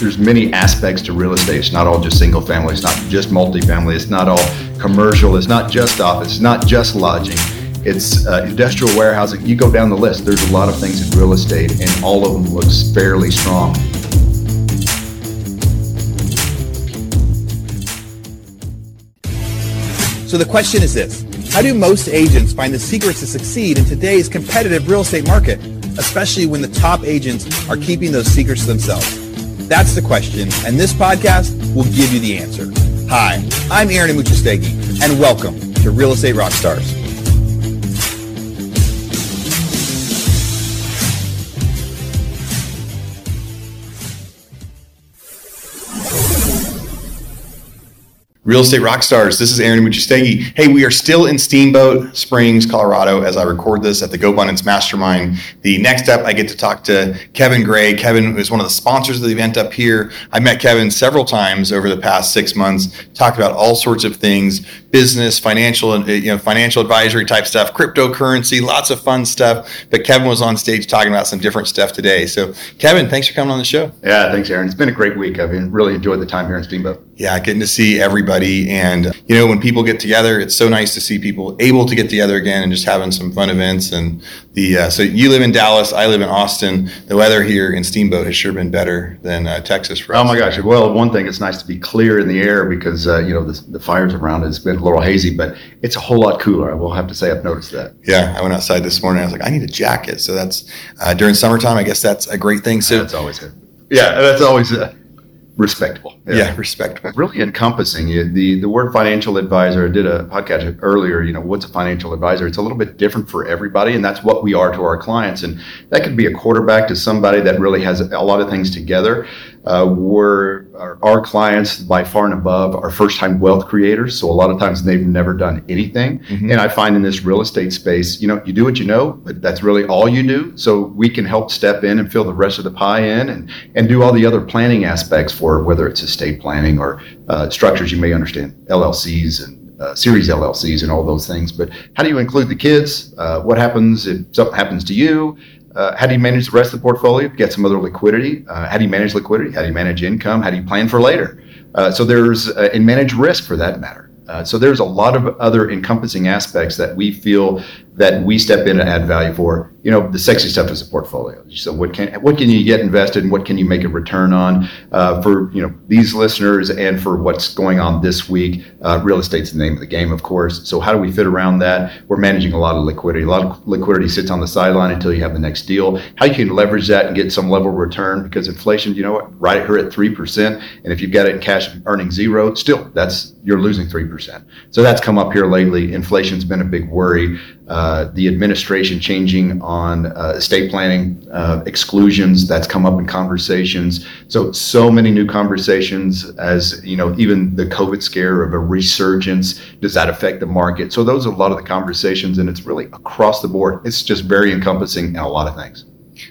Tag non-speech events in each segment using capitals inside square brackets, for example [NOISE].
there's many aspects to real estate. It's not all just single family. It's not just multifamily. It's not all commercial. It's not just office. It's not just lodging. It's uh, industrial warehousing. You go down the list. There's a lot of things in real estate, and all of them looks fairly strong. So the question is this How do most agents find the secrets to succeed in today's competitive real estate market, especially when the top agents are keeping those secrets to themselves? That's the question, and this podcast will give you the answer. Hi, I'm Aaron Amuchastegui, and welcome to Real Estate Rockstars. Real Estate rock stars. This is Aaron Amuchastegui. Hey, we are still in Steamboat Springs, Colorado, as I record this at the GoBundance Mastermind. The next up, I get to talk to Kevin Gray. Kevin is one of the sponsors of the event up here. I met Kevin several times over the past six months, talked about all sorts of things, business, financial, you know, financial advisory type stuff, cryptocurrency, lots of fun stuff. But Kevin was on stage talking about some different stuff today. So, Kevin, thanks for coming on the show. Yeah, thanks, Aaron. It's been a great week. I've really enjoyed the time here in Steamboat yeah, getting to see everybody. And, you know, when people get together, it's so nice to see people able to get together again and just having some fun events. And the, uh, so you live in Dallas, I live in Austin. The weather here in Steamboat has sure been better than uh, Texas for us. Oh my gosh. Well, one thing, it's nice to be clear in the air because, uh, you know, the, the fires around has been a little hazy, but it's a whole lot cooler. I will have to say I've noticed that. Yeah. I went outside this morning. I was like, I need a jacket. So that's uh, during summertime. I guess that's a great thing. So that's always good. Yeah. That's always, uh, respectable. Yeah, yeah respectable. Really encompassing. The the word financial advisor. I did a podcast earlier. You know, what's a financial advisor? It's a little bit different for everybody, and that's what we are to our clients. And that could be a quarterback to somebody that really has a lot of things together. Uh, we're our, our, clients by far and above are first time wealth creators. So a lot of times they've never done anything. Mm-hmm. And I find in this real estate space, you know, you do what you know, but that's really all you do. So we can help step in and fill the rest of the pie in and, and do all the other planning aspects for whether it's estate planning or uh, structures you may understand, LLCs and uh, series LLCs and all those things. But how do you include the kids? Uh, what happens if something happens to you? Uh, how do you manage the rest of the portfolio? Get some other liquidity. Uh, how do you manage liquidity? How do you manage income? How do you plan for later? Uh, so there's uh, and manage risk for that matter. Uh, so there's a lot of other encompassing aspects that we feel that we step in and add value for. You know, the sexy stuff is a portfolio. So what can what can you get invested and what can you make a return on uh, for you know these listeners and for what's going on this week? Uh, real estate's the name of the game, of course. So how do we fit around that? We're managing a lot of liquidity. A lot of liquidity sits on the sideline until you have the next deal. How you can leverage that and get some level of return because inflation, you know what, right here at three percent, and if you've got it in cash earning zero, still that's you're losing three percent. So that's come up here lately. Inflation's been a big worry. Uh, the administration changing on uh, estate planning uh, exclusions that's come up in conversations. So so many new conversations as you know even the covid scare of a resurgence does that affect the market? So those are a lot of the conversations and it's really across the board. It's just very encompassing in a lot of things.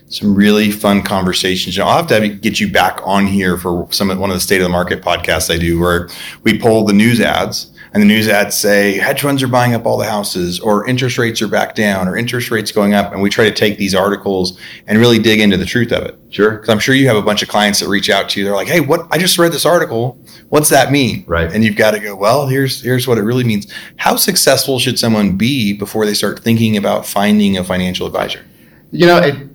Some really fun conversations. I'll have to get you back on here for some one of the state of the market podcasts I do, where we pull the news ads and the news ads say hedge funds are buying up all the houses or interest rates are back down or interest rates going up. And we try to take these articles and really dig into the truth of it. Sure. Because i'm sure you have a bunch of clients that reach out to you. They're like hey what i just read this article. What's that mean? Right. And you've got to go well here's here's what it really means. How successful should someone be before they start thinking about finding a financial advisor? You know it,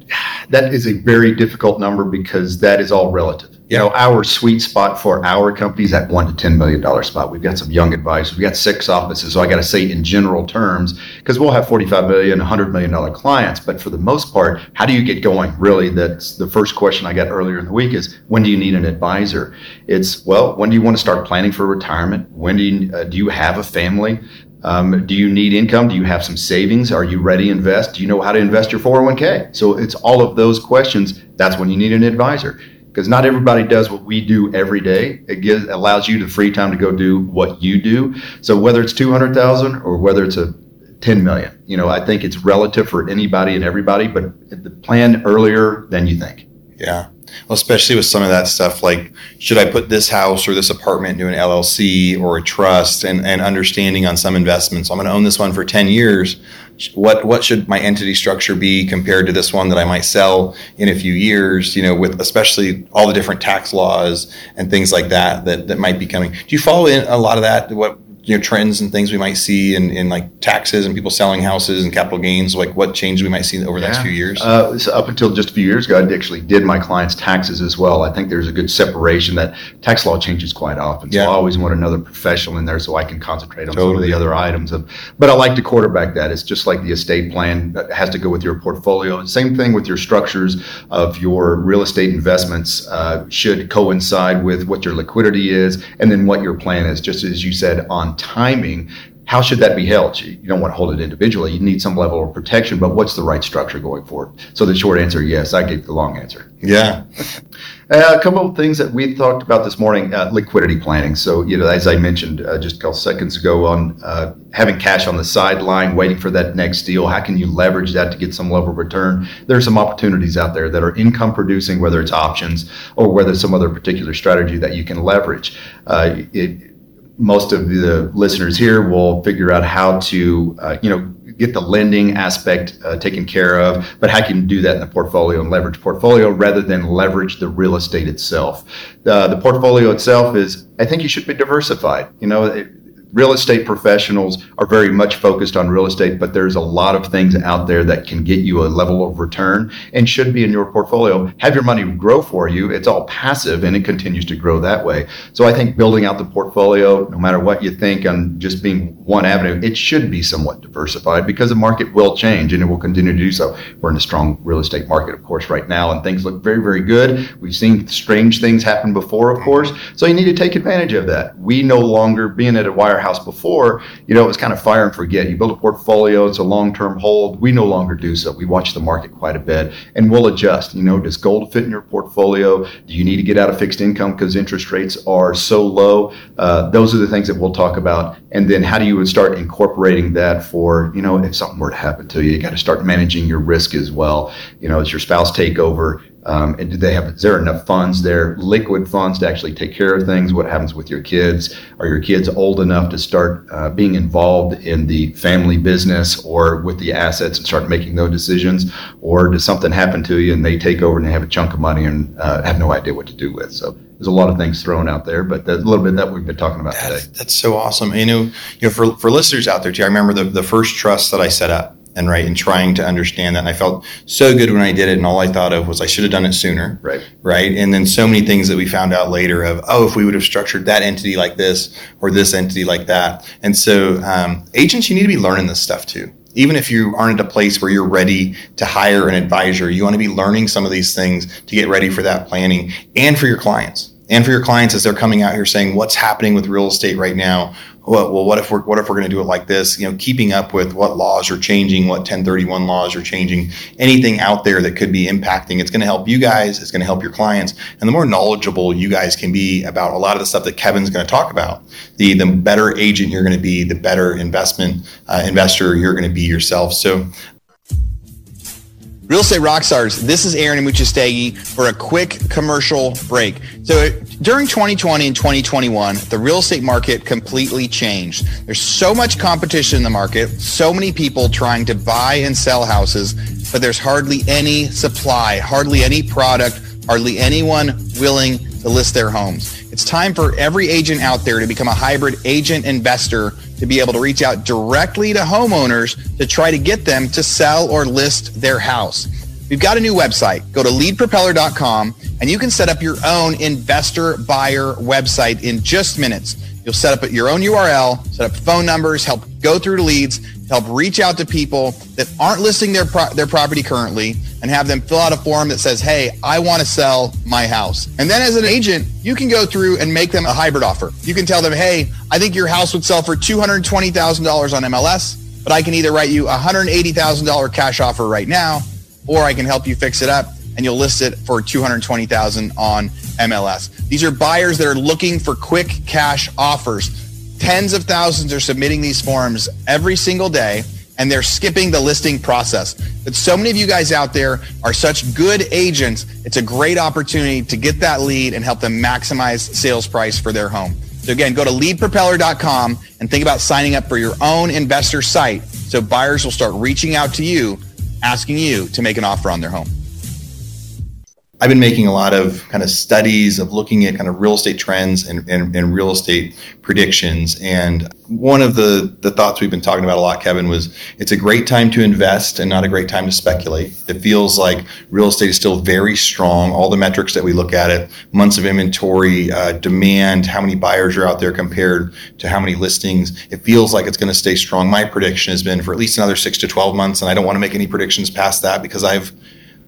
that is a very difficult number because that is all relative you know, our sweet spot for our company is that one to ten million dollar spot. We've got some young advisors. We've got six offices, so I got to say in general terms because we'll have forty five million, hundred million dollar clients. But for the most part, how do you get going? Really, that's the first question I got earlier in the week is when do you need an advisor? It's well, when do you want to start planning for retirement? When do you uh, do you have a family? Um, do you need income? Do you have some savings? Are you ready to invest? Do you know how to invest your 401k? So it's all of those questions. That's when you need an advisor because not everybody does what we do every day. It gives allows you the free time to go do what you do. So whether it's two hundred thousand or whether it's a 10 million, you know, I think it's relative for anybody and everybody, but the plan earlier than you think. Yeah. Especially with some of that stuff, like should I put this house or this apartment into an LLC or a trust and, and understanding on some investments? I'm going to own this one for 10 years, what what should my entity structure be compared to this one that I might sell in a few years? You know, with especially all the different tax laws and things like that that that might be coming. Do you follow in a lot of that? What you know trends and things we might see in, in like taxes and people selling houses and capital gains like what change we might see over the next few years? Uh, so up until just a few years ago i actually did my clients taxes as well. I think there's a good separation that tax law changes quite often. So yeah. i always want another professional in there so i can concentrate on totally. some of the other items of but i like to quarterback that. It's just like the estate plan that has to go with your portfolio. Same thing with your structures of your real estate investments uh, should coincide with what your liquidity is and then what your plan is. Just as you said on timing, how should that be held? You don't want to hold it individually. You need some level of protection, but what's the right structure going forward? So the short answer, yes. I gave the long answer. Yeah. Uh, a couple of things that we talked about this morning: uh, liquidity planning. So, you know, as I mentioned uh, just a couple seconds ago, on uh, having cash on the sideline, waiting for that next deal. How can you leverage that to get some level of return? There are some opportunities out there that are income producing, whether it's options or whether it's some other particular strategy that you can leverage. Uh, it, most of the listeners here will figure out how to, uh, you know, get the lending aspect uh, taken care of, but how can you do that in the portfolio and leverage portfolio rather than leverage the real estate itself? Uh, the portfolio itself is, I think you should be diversified. You know, it, real estate professionals are very much focused on real estate, but there's a lot of things out there that can get you a level of return and should be in your portfolio. Have your money grow for you. It's all passive and it continues to grow that way. So I think building out the portfolio, no matter what you think on just being one avenue, it should be somewhat diversified because the market will change and it will continue to do so. We're in a strong real estate market, of course, right now, and things look very, very good. We've seen strange things happen before, of course. So you need to take advantage of that. We no longer, being at a wire house before, you know, it was kind of fire and forget. You build a portfolio, it's a long term hold. We no longer do so. We watch the market quite a bit and we'll adjust. You know, does gold fit in your portfolio? Do you need to get out of fixed income because interest rates are so low? Uh, those are the things that we'll talk about. And then how do you start incorporating that for, you know, if something were to happen to you, you got to start managing your risk as well. You know, as your spouse take over, um, and do they have, is there enough funds there, liquid funds to actually take care of things? What happens with your kids? Are your kids old enough to start uh, being involved in the family business or with the assets and start making those decisions? Or does something happen to you and they take over and they have a chunk of money and uh, have no idea what to do with? So there's a lot of things thrown out there, but a little bit that we've been talking about that's, today. That's so awesome. You know, you know, for, for listeners out there too, I remember the, the first trust that I set up and right and trying to understand that. And I felt so good when I did it, and all I thought of was I should have done it sooner. Right. Right. And then so many things that we found out later of oh, if we would have structured that entity like this or this entity like that. And so um, agents, you need to be learning this stuff too. Even if you aren't at a place where you're ready to hire an advisor, you want to be learning some of these things to get ready for that planning and for your clients and for your clients as they're coming out here saying what's happening with real estate right now well, well what if we're what if we're going to do it like this? You know keeping up with what laws are changing what 1031 laws are changing anything out there that could be impacting it's going to help you guys it's going to help your clients. And the more knowledgeable you guys can be about a lot of the stuff that kevin's going to talk about the the better agent you're going to be the better investment uh, investor you're going to be yourself. So Real Estate Rockstars, this is Aaron Amuchastegui for a quick commercial break. So during 2020 and 2021, the real estate market completely changed. There's so much competition in the market, so many people trying to buy and sell houses, but there's hardly any supply, hardly any product, hardly anyone willing to list their homes. It's time for every agent out there to become a hybrid agent investor to be able to reach out directly to homeowners to try to get them to sell or list their house. We've got a new website. Go to leadpropeller.com and you can set up your own investor buyer website in just minutes. You'll set up your own URL, set up phone numbers, help go through leads, help reach out to people that aren't listing their pro- their property currently and have them fill out a form that says, "Hey, I want to sell my house." And then as an agent, you can go through and make them a hybrid offer. You can tell them, "Hey, I think your house would sell for $220,000 on MLS, but I can either write you a $180,000 cash offer right now, or I can help you fix it up and you'll list it for 220,000 on MLS. These are buyers that are looking for quick cash offers. Tens of thousands are submitting these forms every single day and they're skipping the listing process. But so many of you guys out there are such good agents. It's a great opportunity to get that lead and help them maximize sales price for their home. So again, go to leadpropeller.com and think about signing up for your own investor site So buyers will start reaching out to you, asking you to make an offer on their home. I've been making a lot of kind of studies of looking at kind of real estate trends and, and, and, real estate predictions. And one of the, the thoughts we've been talking about a lot, Kevin, was it's a great time to invest and not a great time to speculate. It feels like real estate is still very strong. All the metrics that we look at it, months of inventory, uh, demand, how many buyers are out there compared to how many listings, it feels like it's going to stay strong. My prediction has been for at least another six to 12 months. And I don't want to make any predictions past that because I've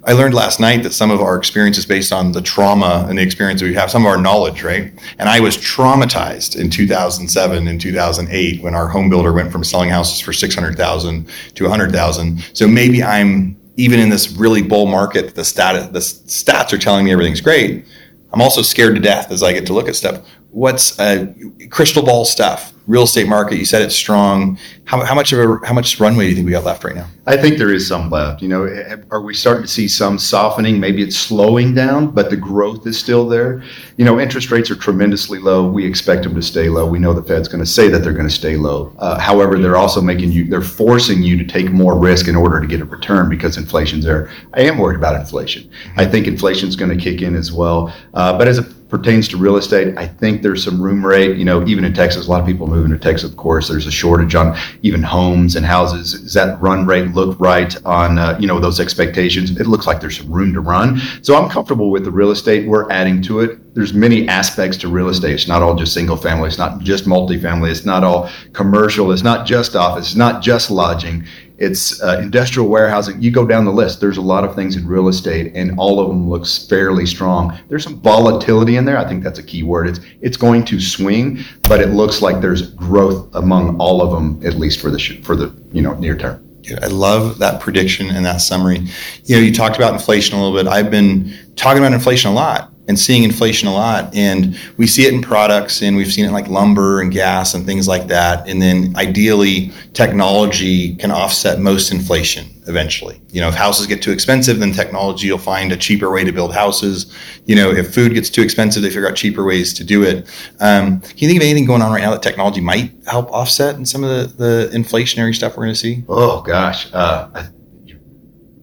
I learned last night that some of our experience is based on the trauma and the experience we have, some of our knowledge, right? And I was traumatized in 2007 and 2008 when our home builder went from selling houses for 600,000 to 100,000. So maybe I'm even in this really bull market, the stat, the stats are telling me everything's great. I'm also scared to death as I get to look at stuff. What's uh, crystal ball stuff? real estate market. You said it's strong. How, how much of a how much runway do you think we got left right now? I think there is some left. You know, are we starting to see some softening? Maybe it's slowing down, but the growth is still there. You know, interest rates are tremendously low. We expect them to stay low. We know the Fed's going to say that they're going to stay low. Uh, however, they're also making you they're forcing you to take more risk in order to get a return because inflation's there. I am worried about inflation. I think inflation's going to kick in as well. Uh, but as a pertains to real estate, I think there's some room rate. You know, even in Texas, a lot of people moving to Texas. Of course, there's a shortage on even homes and houses. Does that run rate look right on uh, you know those expectations? It looks like there's some room to run. So I'm comfortable with the real estate. We're adding to it. There's many aspects to real estate. It's not all just single family. It's not just multifamily. It's not all commercial. It's not just office. It's not just lodging it's uh, industrial warehousing. You go down the list. There's a lot of things in real estate, and all of them looks fairly strong. There's some volatility in there. I think that's a key word. It's it's going to swing, but it looks like there's growth among all of them, at least for the for the you know near term. I love that prediction and that summary. You know, you talked about inflation a little bit. I've been talking about inflation a lot and seeing inflation a lot. And we see it in products and we've seen it like lumber and gas and things like that. And then ideally, technology can offset most inflation eventually. You know, if houses get too expensive, then technology will find a cheaper way to build houses. You know, if food gets too expensive, they figure out cheaper ways to do it. Um, can you think of anything going on right now that technology might help offset in some of the, the inflationary stuff we're going to see? Oh, gosh. Uh,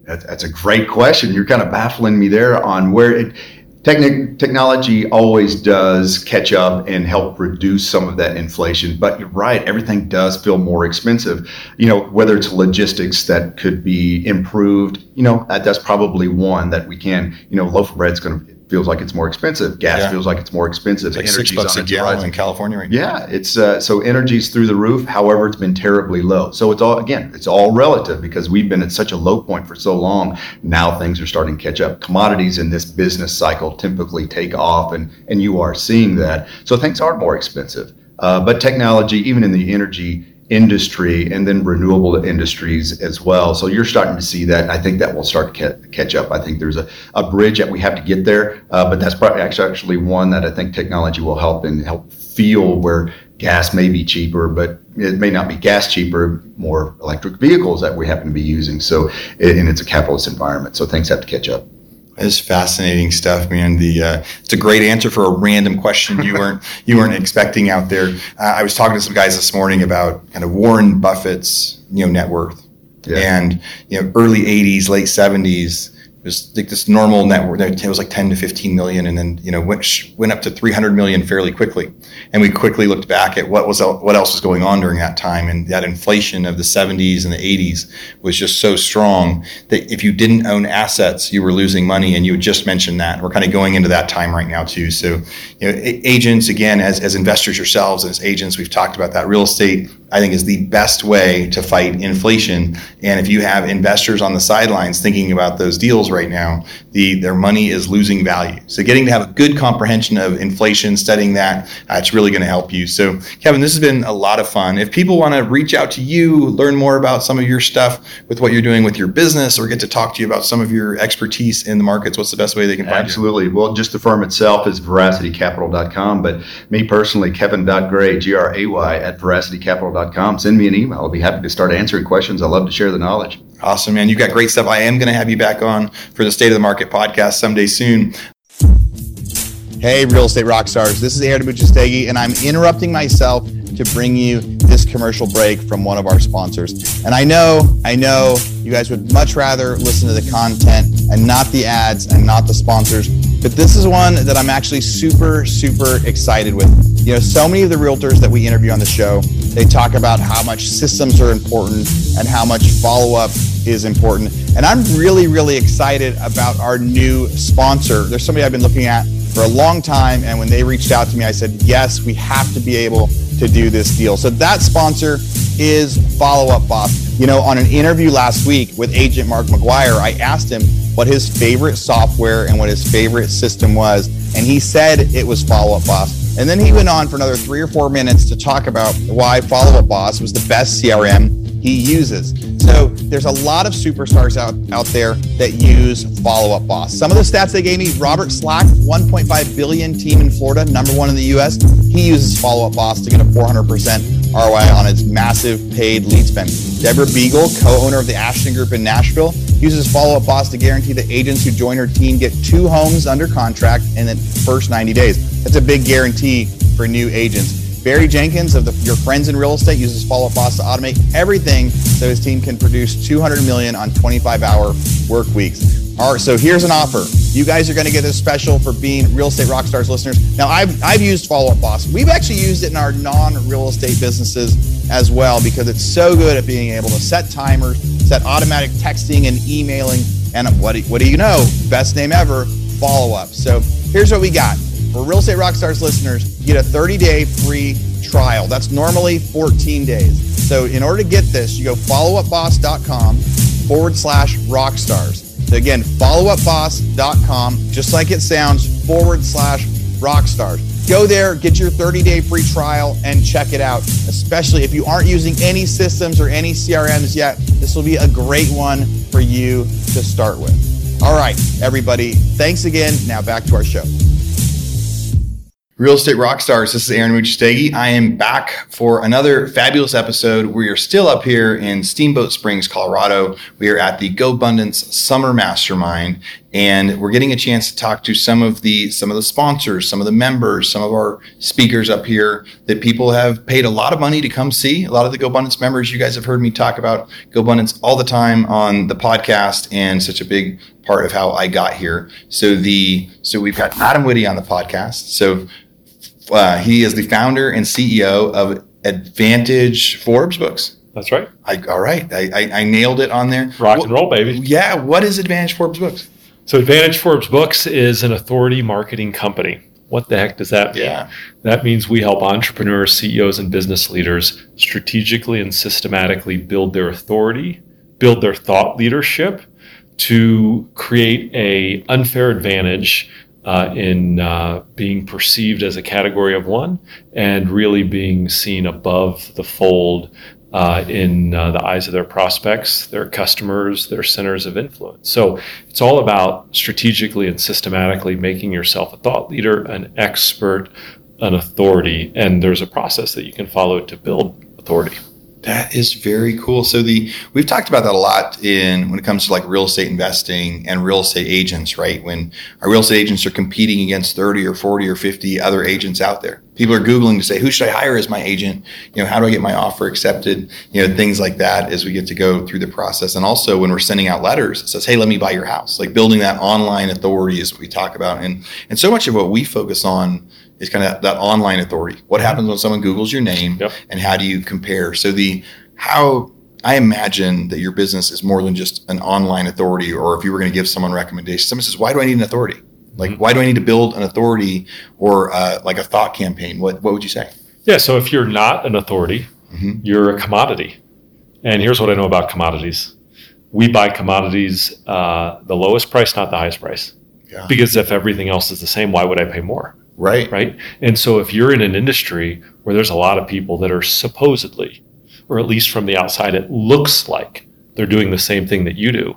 that's a great question. You're kind of baffling me there on where it, Technology always does catch up and help reduce some of that inflation. But you're right, everything does feel more expensive. You know, whether it's logistics that could be improved, you know, that, that's probably one that we can, you know, loaf of bread's going to feels like it's more expensive. Gas yeah. feels like it's more expensive. It's like six bucks a gallon in California right now. Yeah, it's uh, so energy's through the roof. However, it's been terribly low. So it's all again, it's all relative because we've been at such a low point for so long. Now things are starting to catch up. Commodities in this business cycle typically take off, and and you are seeing that. So things are more expensive. Uh, but technology, even in the energy industry and then renewable industries as well. So you're starting to see that. I think that will start to catch up. I think there's a, a bridge that we have to get there, uh, but that's probably actually one that I think technology will help and help feel where gas may be cheaper, but it may not be gas cheaper, more electric vehicles that we happen to be using. So, and it's a capitalist environment. So things have to catch up. It's fascinating stuff, man. The uh, it's a great answer for a random question you weren't [LAUGHS] you weren't expecting out there. Uh, I was talking to some guys this morning about kind of Warren Buffett's you know net worth, yeah. and you know early '80s, late '70s it was like this normal network. It was like 10 to 15 million, and then you know went went up to 300 million fairly quickly. And we quickly looked back at what was what else was going on during that time, and that inflation of the 70s and the 80s was just so strong that if you didn't own assets, you were losing money. And you just mentioned that we're kind of going into that time right now too. So, you know, agents again, as as investors yourselves, and as agents, we've talked about that real estate I think is the best way to fight inflation. And if you have investors on the sidelines thinking about those deals right now, the their money is losing value. So getting to have a good comprehension of inflation, studying that, uh, it's really going to help you. So Kevin, this has been a lot of fun. If people want to reach out to you, learn more about some of your stuff with what you're doing with your business, or get to talk to you about some of your expertise in the markets, what's the best way they can find Absolutely. you? Absolutely. Well, just the firm itself is veracitycapital.com, but me personally, Kevin.Gray, G-R-A-Y at veracitycapital.com Send me an email. I'll be happy to start answering questions. I love to share the knowledge. Awesome, man. You've got great stuff. I am going to have you back on for the State of the Market podcast someday soon. Hey, real estate rock stars. This is Aaron Amuchastegui, and I'm interrupting myself to bring you this commercial break from one of our sponsors. And I know, I know you guys would much rather listen to the content and not the ads and not the sponsors, but this is one that I'm actually super, super excited with. You know, so many of the realtors that we interview on the show, they talk about how much systems are important and how much follow up is important. And I'm really, really excited about our new sponsor. There's somebody I've been looking at for a long time. And when they reached out to me, I said, yes, we have to be able to do this deal. So that sponsor is Follow Up Boss. You know, on an interview last week with agent Mark McGuire, I asked him what his favorite software and what his favorite system was. And he said it was Follow Up Boss. And then he went on for another three or four minutes to talk about why Follow Up Boss was the best CRM he uses. So there's a lot of superstars out, out there that use follow up boss. Some of the stats they gave me Robert Slack, 1.5 billion team in Florida, number one in the US. He uses follow up boss to get a 400% ROI on his massive paid lead spend. Deborah Beagle, co owner of the Ashton Group in Nashville, uses follow up boss to guarantee that agents who join her team get two homes under contract in the first 90 days. That's a big guarantee for new agents. Barry Jenkins of the, Your Friends in Real Estate uses Follow Up Boss to automate everything so his team can produce 200 million on 25 hour work weeks. All right, so here's an offer. You guys are going to get this special for being Real Estate Rockstars listeners. Now, I've, I've used Follow Up Boss. We've actually used it in our non real estate businesses as well because it's so good at being able to set timers, set automatic texting and emailing. And what, what do you know? Best name ever, follow up. So here's what we got. For Real Estate Rockstars listeners, you get a 30 day free trial. That's normally 14 days. So in order to get this, you go followupboss.com forward slash rockstars. Again, followupboss.com, just like it sounds, forward slash rockstars. Go there, get your 30 day free trial, and check it out. Especially if you aren't using any systems or any CRMs yet, this will be a great one for you to start with. All right, everybody, thanks again. Now back to our show. Real Estate rock stars. this is Aaron Amuchastegui. I am back for another fabulous episode. We are still up here in Steamboat Springs, Colorado. We are at the GoBundance Summer Mastermind, and we're getting a chance to talk to some of the some of the sponsors, some of the members, some of our speakers up here that people have paid a lot of money to come see. A lot of the GoBundance members, you guys have heard me talk about GoBundance all the time on the podcast, and such a big part of how I got here. So the so we've got Adam Witty on the podcast. So uh, he is the founder and CEO of Advantage Forbes Books. That's right. I, all right, I, I, I nailed it on there. Rock and roll, baby. Yeah. What is Advantage Forbes Books? So Advantage Forbes Books is an authority marketing company. What the heck does that mean? Yeah. That means we help entrepreneurs, CEOs, and business leaders strategically and systematically build their authority, build their thought leadership to create a unfair advantage uh, in uh, being perceived as a category of one and really being seen above the fold uh, in uh, the eyes of their prospects, their customers, their centers of influence. So it's all about strategically and systematically making yourself a thought leader, an expert, an authority, and there's a process that you can follow to build authority. That is very cool. So the we've talked about that a lot in when it comes to like real estate investing and real estate agents, right? When our real estate agents are competing against 30 or 40 or 50 other agents out there. People are googling to say, who should I hire as my agent? You know, how do I get my offer accepted? You know, things like that as we get to go through the process. And also when we're sending out letters, it says, hey, let me buy your house. Like building that online authority is what we talk about. And and so much of what we focus on is kind of that online authority. What happens when someone Googles your name Yep. and how do you compare? So the how I imagine that your business is more than just an online authority, or if you were going to give someone recommendations, someone says, "Why do I need an authority? Like, Mhm. why do I need to build an authority or uh, like a thought campaign?" What What would you say? Yeah, so if you're not an authority, Mhm. you're a commodity. And here's what I know about commodities we buy commodities uh, the lowest price, not the highest price. Yeah. Because if everything else is the same, why would I pay more? Right. right? And so if you're in an industry where there's a lot of people that are supposedly, or at least from the outside, it looks like they're doing the same thing that you do,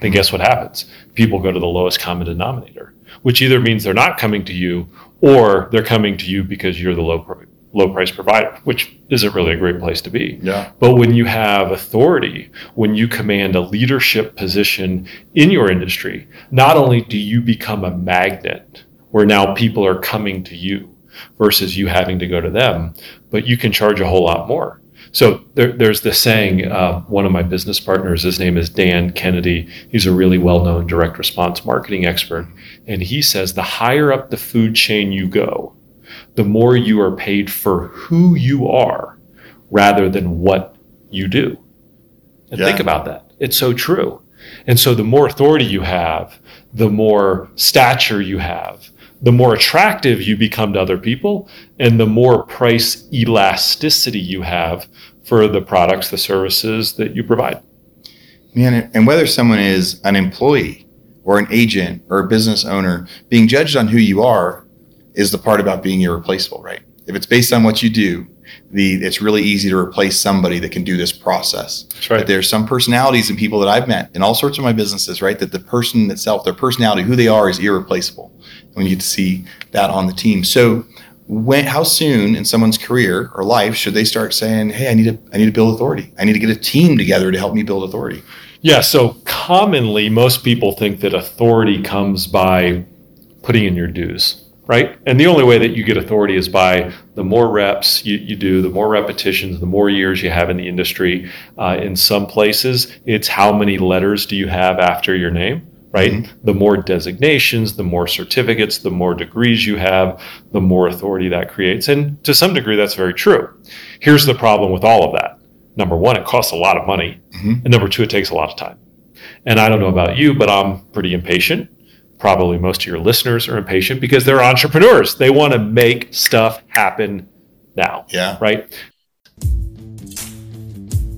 then mm-hmm. guess what happens? People go to the lowest common denominator, which either means they're not coming to you or they're coming to you because you're the low pr- low price provider, which isn't really a great place to be. Yeah. But when you have authority, when you command a leadership position in your industry, not only do you become a magnet where now people are coming to you, versus you having to go to them, but you can charge a whole lot more. So there, there's this saying. Uh, one of my business partners, his name is Dan Kennedy. He's a really well-known direct response marketing expert, and he says the higher up the food chain you go, the more you are paid for who you are, rather than what you do. And Yeah. think about that. It's so true. And so the more authority you have, the more stature you have, the more attractive you become to other people, and the more price elasticity you have for the products, the services that you provide. Man, and whether someone is an employee or an agent or a business owner, being judged on who you are is the part about being irreplaceable, right? If it's based on what you do, the it's really easy to replace somebody that can do this process. That's right. But there's some personalities and people that I've met in all sorts of my businesses, right? That the person itself, their personality, who they are, is irreplaceable. And we get to see that on the team. So when how soon in someone's career or life should they start saying, Hey, I need to I need to build authority. I need to get a team together to help me build authority. Yeah, so commonly most people think that authority comes by putting in your dues, right? And the only way that you get authority is by the more reps you, you do, the more repetitions, the more years you have in the industry. Uh, in some places, it's how many letters do you have after your name, right? The more designations, the more certificates, the more degrees you have, the more authority that creates. And to some degree, that's very true. Here's the problem with all of that. Number one, it costs a lot of money. And number two, it takes a lot of time. And I don't know about you, but I'm pretty impatient. Probably most of your listeners are impatient because they're entrepreneurs. They want to make stuff happen now. Yeah. Right.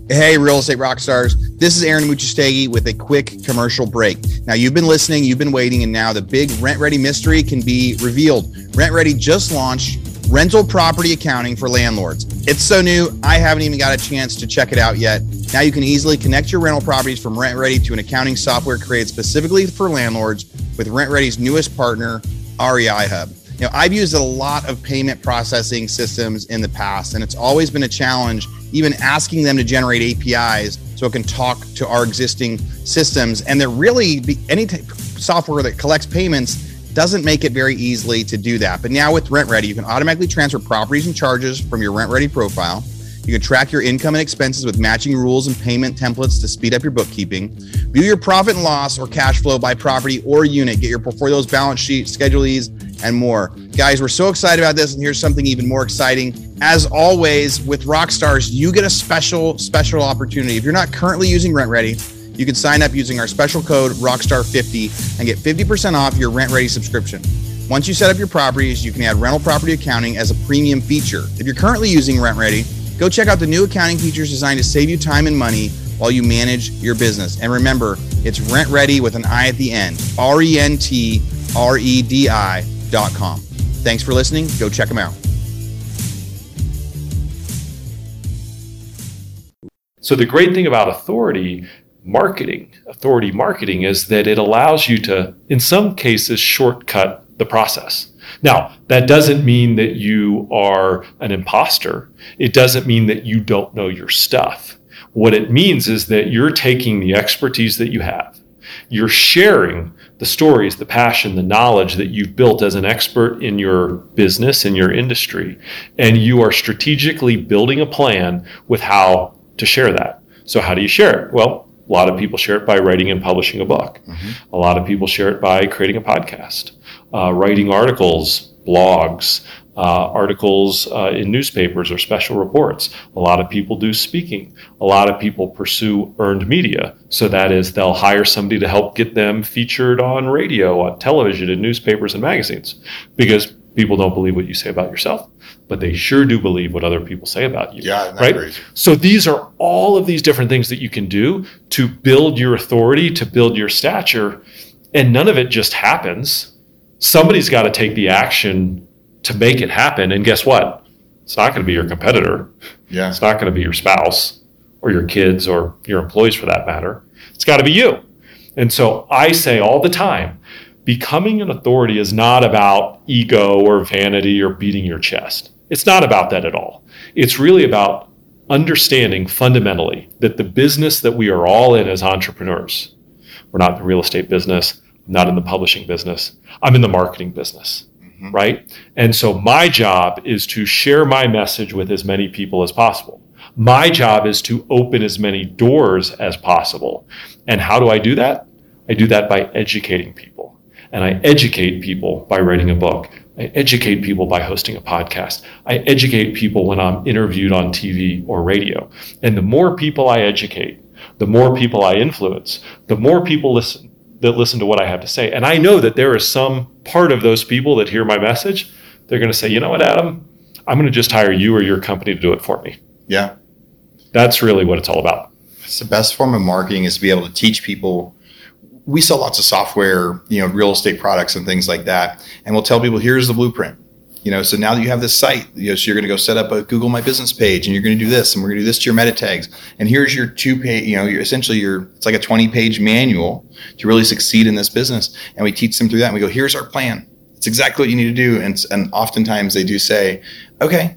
Hey, real estate rock stars. This is Aaron Amuchastegui with a quick commercial break. Now, you've been listening, you've been waiting, and now the big RentRedi mystery can be revealed. RentRedi just launched rental property accounting for landlords. It's so new, I haven't even got a chance to check it out yet. Now you can easily connect your rental properties from RentRedi to an accounting software created specifically for landlords with RentRedi's newest partner, REI Hub. Know, I've used a lot of payment processing systems in the past, and it's always been a challenge, even asking them to generate APIs so it can talk to our existing systems. And they're really any t- software that collects payments doesn't make it very easily to do that. But now with RentRedi, you can automatically transfer properties and charges from your RentRedi profile. You can track your income and expenses with matching rules and payment templates to speed up your bookkeeping. View your profit and loss or cash flow by property or unit. Get your portfolio's balance sheet, schedule these, and more. Guys, we're so excited about this. And here's something even more exciting. As always, with Rockstars, you get a special, special opportunity. If you're not currently using RentRedi, you can sign up using our special code Rockstar50 and get 50% off your RentRedi subscription. Once you set up your properties, you can add rental property accounting as a premium feature. If you're currently using RentRedi, go check out the new accounting features designed to save you time and money while you manage your business. And remember, it's RentRedi with an I at the end. R E N T R E D I dot com. Thanks for listening. Go check them out. So the great thing about authority marketing, authority marketing, is that it allows you to, in some cases, shortcut the process. Now, that doesn't mean that you are an imposter. It doesn't mean that you don't know your stuff. What it means is that you're taking the expertise that you have, you're sharing the stories, the passion, the knowledge that you've built as an expert in your business, in your industry, and you are strategically building a plan with how to share that. So, how do you share it? Well, a lot of people share it by writing and publishing a book. A lot of people share it by creating a podcast, uh, writing articles, blogs, uh, articles uh, in newspapers or special reports. A lot of people do speaking. A lot of people pursue earned media. So that is, they'll hire somebody to help get them featured on radio, on television, in newspapers and magazines, because people don't believe what you say about yourself, but they sure do believe what other people say about you. Yeah, right. crazy? So these are all of these different things that you can do to build your authority, to build your stature, and none of it just happens. Somebody's got to take the action to make it happen. And guess what? It's not going to be your competitor. Yeah. It's not going to be your spouse or your kids or your employees for that matter. It's got to be you. And so I say all the time becoming an authority is not about ego or vanity or beating your chest. It's not about that at all. It's really about understanding fundamentally that the business that we are all in as entrepreneurs, we're not in the real estate business, I'm not in the publishing business, I'm in the marketing business. mm-hmm. right? And so my job is to share my message with as many people as possible. My job is to open as many doors as possible. And how do I do that? I do that by educating people. And I educate people by writing a book. I educate people by hosting a podcast. I educate people when I'm interviewed on TV or radio. And the more people I educate, the more people I influence, the more people listen that listen to what I have to say. And I know that there is some part of those people that hear my message, they're going to say, "You know what, Adam? I'm going to just hire you or your company to do it for me." Yeah. That's really what it's all about. It's the best form of marketing is to be able to teach people we sell lots of software, you know, real estate products and things like that. And we'll tell people, here's the blueprint. You know, so now that you have this site, you know, so you're going to go set up a Google My Business page, and you're going to do this, and we're going to do this to your meta tags. And here's your two page, you know, you're essentially your it's like a 20 page manual to really succeed in this business. And we teach them through that. And we go, here's our plan. It's exactly what you need to do. And and oftentimes they do say, okay,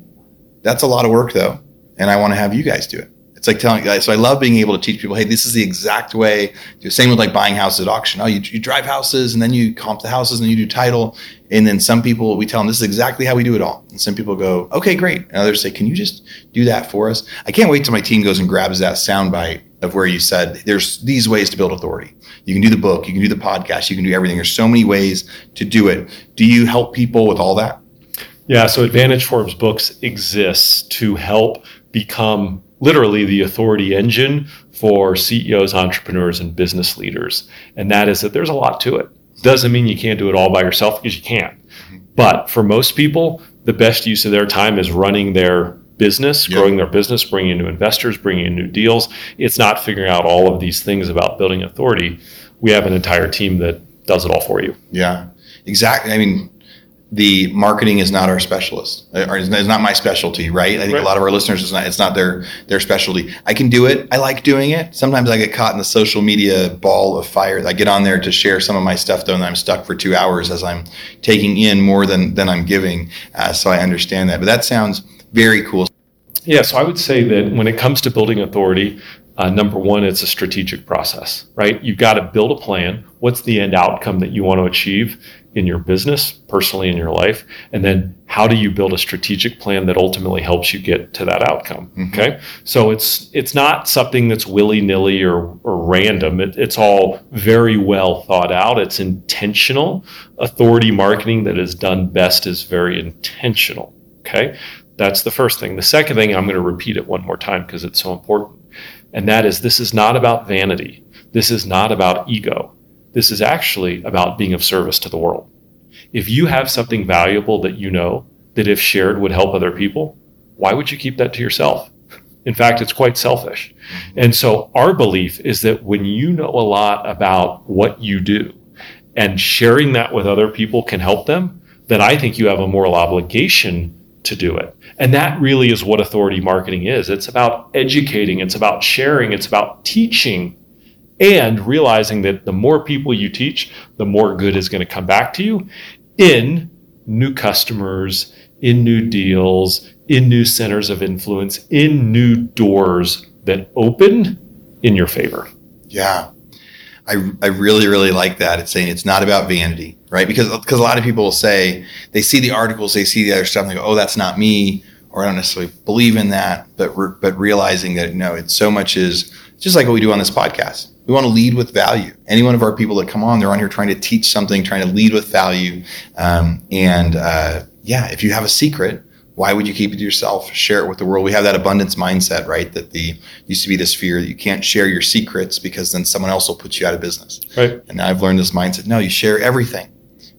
that's a lot of work though, and I want to have you guys do it. It's like telling guys. So I love being able to teach people, hey, this is the exact way. Same with like buying houses at auction. Oh, you, you drive houses and then you comp the houses and you do title. And then some people, we tell them this is exactly how we do it all. And some people go, okay, great. And others say, can you just do that for us? I can't wait till my team goes and grabs that soundbite of where you said there's these ways to build authority. You can do the book, you can do the podcast, you can do everything. There's so many ways to do it. Do you help people with all that? Yeah, so Advantage Forbes Books exists to help become literally the authority engine for CEOs, entrepreneurs, and business leaders. And that is that there's a lot to it. Doesn't mean you can't do it all by yourself because you can. Mm-hmm. But for most people, the best use of their time is running their business, yep. growing their business, bringing in new investors, bringing in new deals. It's not figuring out all of these things about building authority. We have an entire team that does it all for you. Yeah, exactly. I mean, the marketing is not our specialist or is not my specialty, right? I think right. a lot of our listeners it's not it's not their their specialty. I can do it. I like doing it. Sometimes I get caught in the social media ball of fire. I get on there to share some of my stuff though, and I'm stuck for two hours as I'm taking in more than than I'm giving. Uh, so I understand that. But that sounds very cool. Yeah, so I would say that when it comes to building authority, uh, number one, it's a strategic process, right? You've got to build a plan. What's the end outcome that you want to achieve? in your business, personally in your life, and then how do you build a strategic plan that ultimately helps you get to that outcome? Mm-hmm. Okay, so it's it's not something that's willy nilly or, or random. It, it's all very well thought out. It's intentional. Authority marketing that is done best is very intentional. Okay, that's the first thing. The second thing, I'm going to repeat it one more time because it's so important, and that is this is not about vanity. This is not about ego this is actually about being of service to the world. If you have something valuable that you know that if shared would help other people, why would you keep that to yourself? In fact, it's quite selfish. Mm-hmm. And so our belief is that when you know a lot about what you do and sharing that with other people can help them, then I think you have a moral obligation to do it. And that really is what authority marketing is. It's about educating, it's about sharing, it's about teaching and realizing that the more people you teach, the more good is going to come back to you in new customers, in new deals, in new centers of influence, in new doors that open in your favor. Yeah. I, I really, really like that. It's saying it's not about vanity, right? Because, because a lot of people will say they see the articles, they see the other stuff, and they go, oh, that's not me, or I don't necessarily believe in that, but, re- but realizing that no, it's so much is just like what we do on this podcast. We want to lead with value. Any one of our people that come on, they're on here trying to teach something, trying to lead with value. Um, and uh, yeah, if you have a secret, why would you keep it to yourself? Share it with the world. We have that abundance mindset, right? That the used to be this fear that you can't share your secrets because then someone else will put you out of business. Right. And now I've learned this mindset. No, you share everything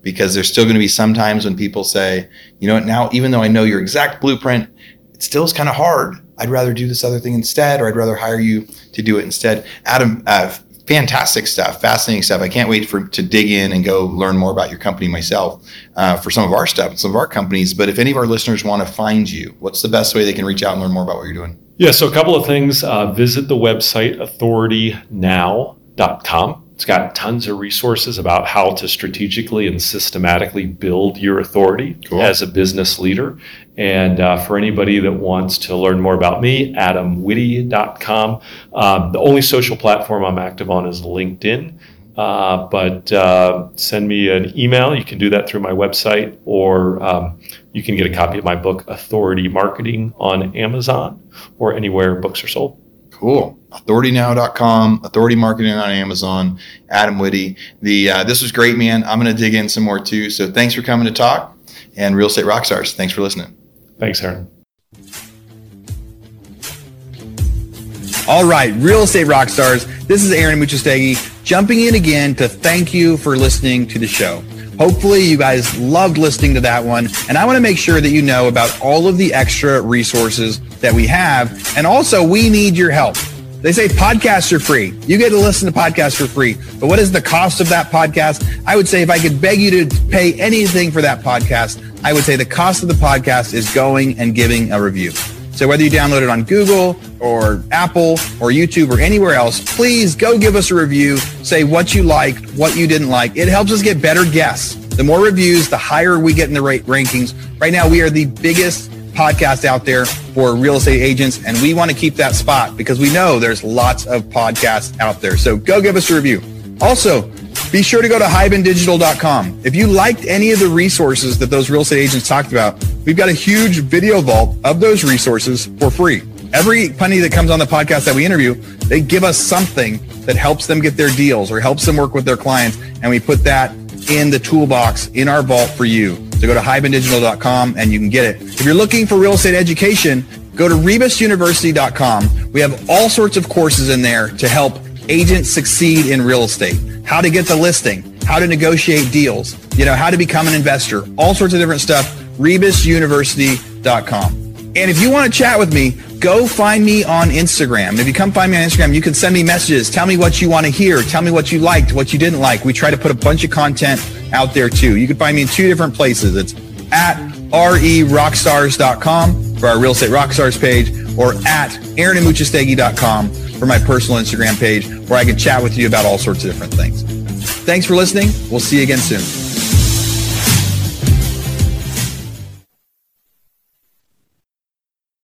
because there's still going to be some times when people say, you know what, now even though I know your exact blueprint, it still is kind of hard I'd rather do this other thing instead, or I'd rather hire you to do it instead. Adam, uh, fantastic stuff, fascinating stuff. I can't wait for to dig in and go learn more about your company myself uh, for some of our stuff some of our companies. But if any of our listeners want to find you, what's the best way they can reach out and learn more about what you're doing? Yeah, so a couple of things. Uh, visit the website authoritynow.com. It's got tons of resources about how to strategically and systematically build your authority cool. as a business leader. And uh, for anybody that wants to learn more about me, adamwitty.com. Um, the only social platform I'm active on is LinkedIn. Uh, but uh, send me an email. You can do that through my website, or um, you can get a copy of my book, Authority Marketing, on Amazon or anywhere books are sold. Cool. AuthorityNow.com, Authority Marketing on Amazon, Adam Witty. The uh, this was great, man. I'm going to dig in some more too. So thanks for coming to talk. And Real Estate Rockstars, thanks for listening. Thanks, Aaron. All right, Real Estate Rockstars. This is Aaron Amuchastegui jumping in again to thank you for listening to the show. Hopefully, you guys loved listening to that one. And I want to make sure that you know about all of the extra resources that we have. And also, we need your help. They say podcasts are free. You get to listen to podcasts for free. But what is the cost of that podcast? I would say if I could beg you to pay anything for that podcast, I would say the cost of the podcast is going and giving a review. So whether you download it on Google or Apple or YouTube or anywhere else, please go give us a review. Say what you liked, what you didn't like. It helps us get better guests. The more reviews, the higher we get in the rankings. Right now, we are the biggest podcast out there for real estate agents, and we want to keep that spot because we know there's lots of podcasts out there. So go give us a review. Also, be sure to go to hibandigital.com. If you liked any of the resources that those real estate agents talked about, we've got a huge video vault of those resources for free. Every penny that comes on the podcast that we interview, they give us something that helps them get their deals or helps them work with their clients. And we put that in the toolbox in our vault for you. So go to hibandigital.com and you can get it. If you're looking for real estate education, go to rebusuniversity.com. We have all sorts of courses in there to help agents succeed in real estate. How to get the listing, how to negotiate deals, you know, how to become an investor, all sorts of different stuff. rebusuniversity.com. And if you want to chat with me, go find me on Instagram. If you come find me on Instagram, you can send me messages. Tell me what you want to hear. Tell me what you liked, what you didn't like. We try to put a bunch of content out there too. You can find me in two different places. It's at rerockstars.com for our real estate rockstars page or at aaronamuchastegui.com for my personal Instagram page where I can chat with you about all sorts of different things. Thanks for listening. We'll see you again soon.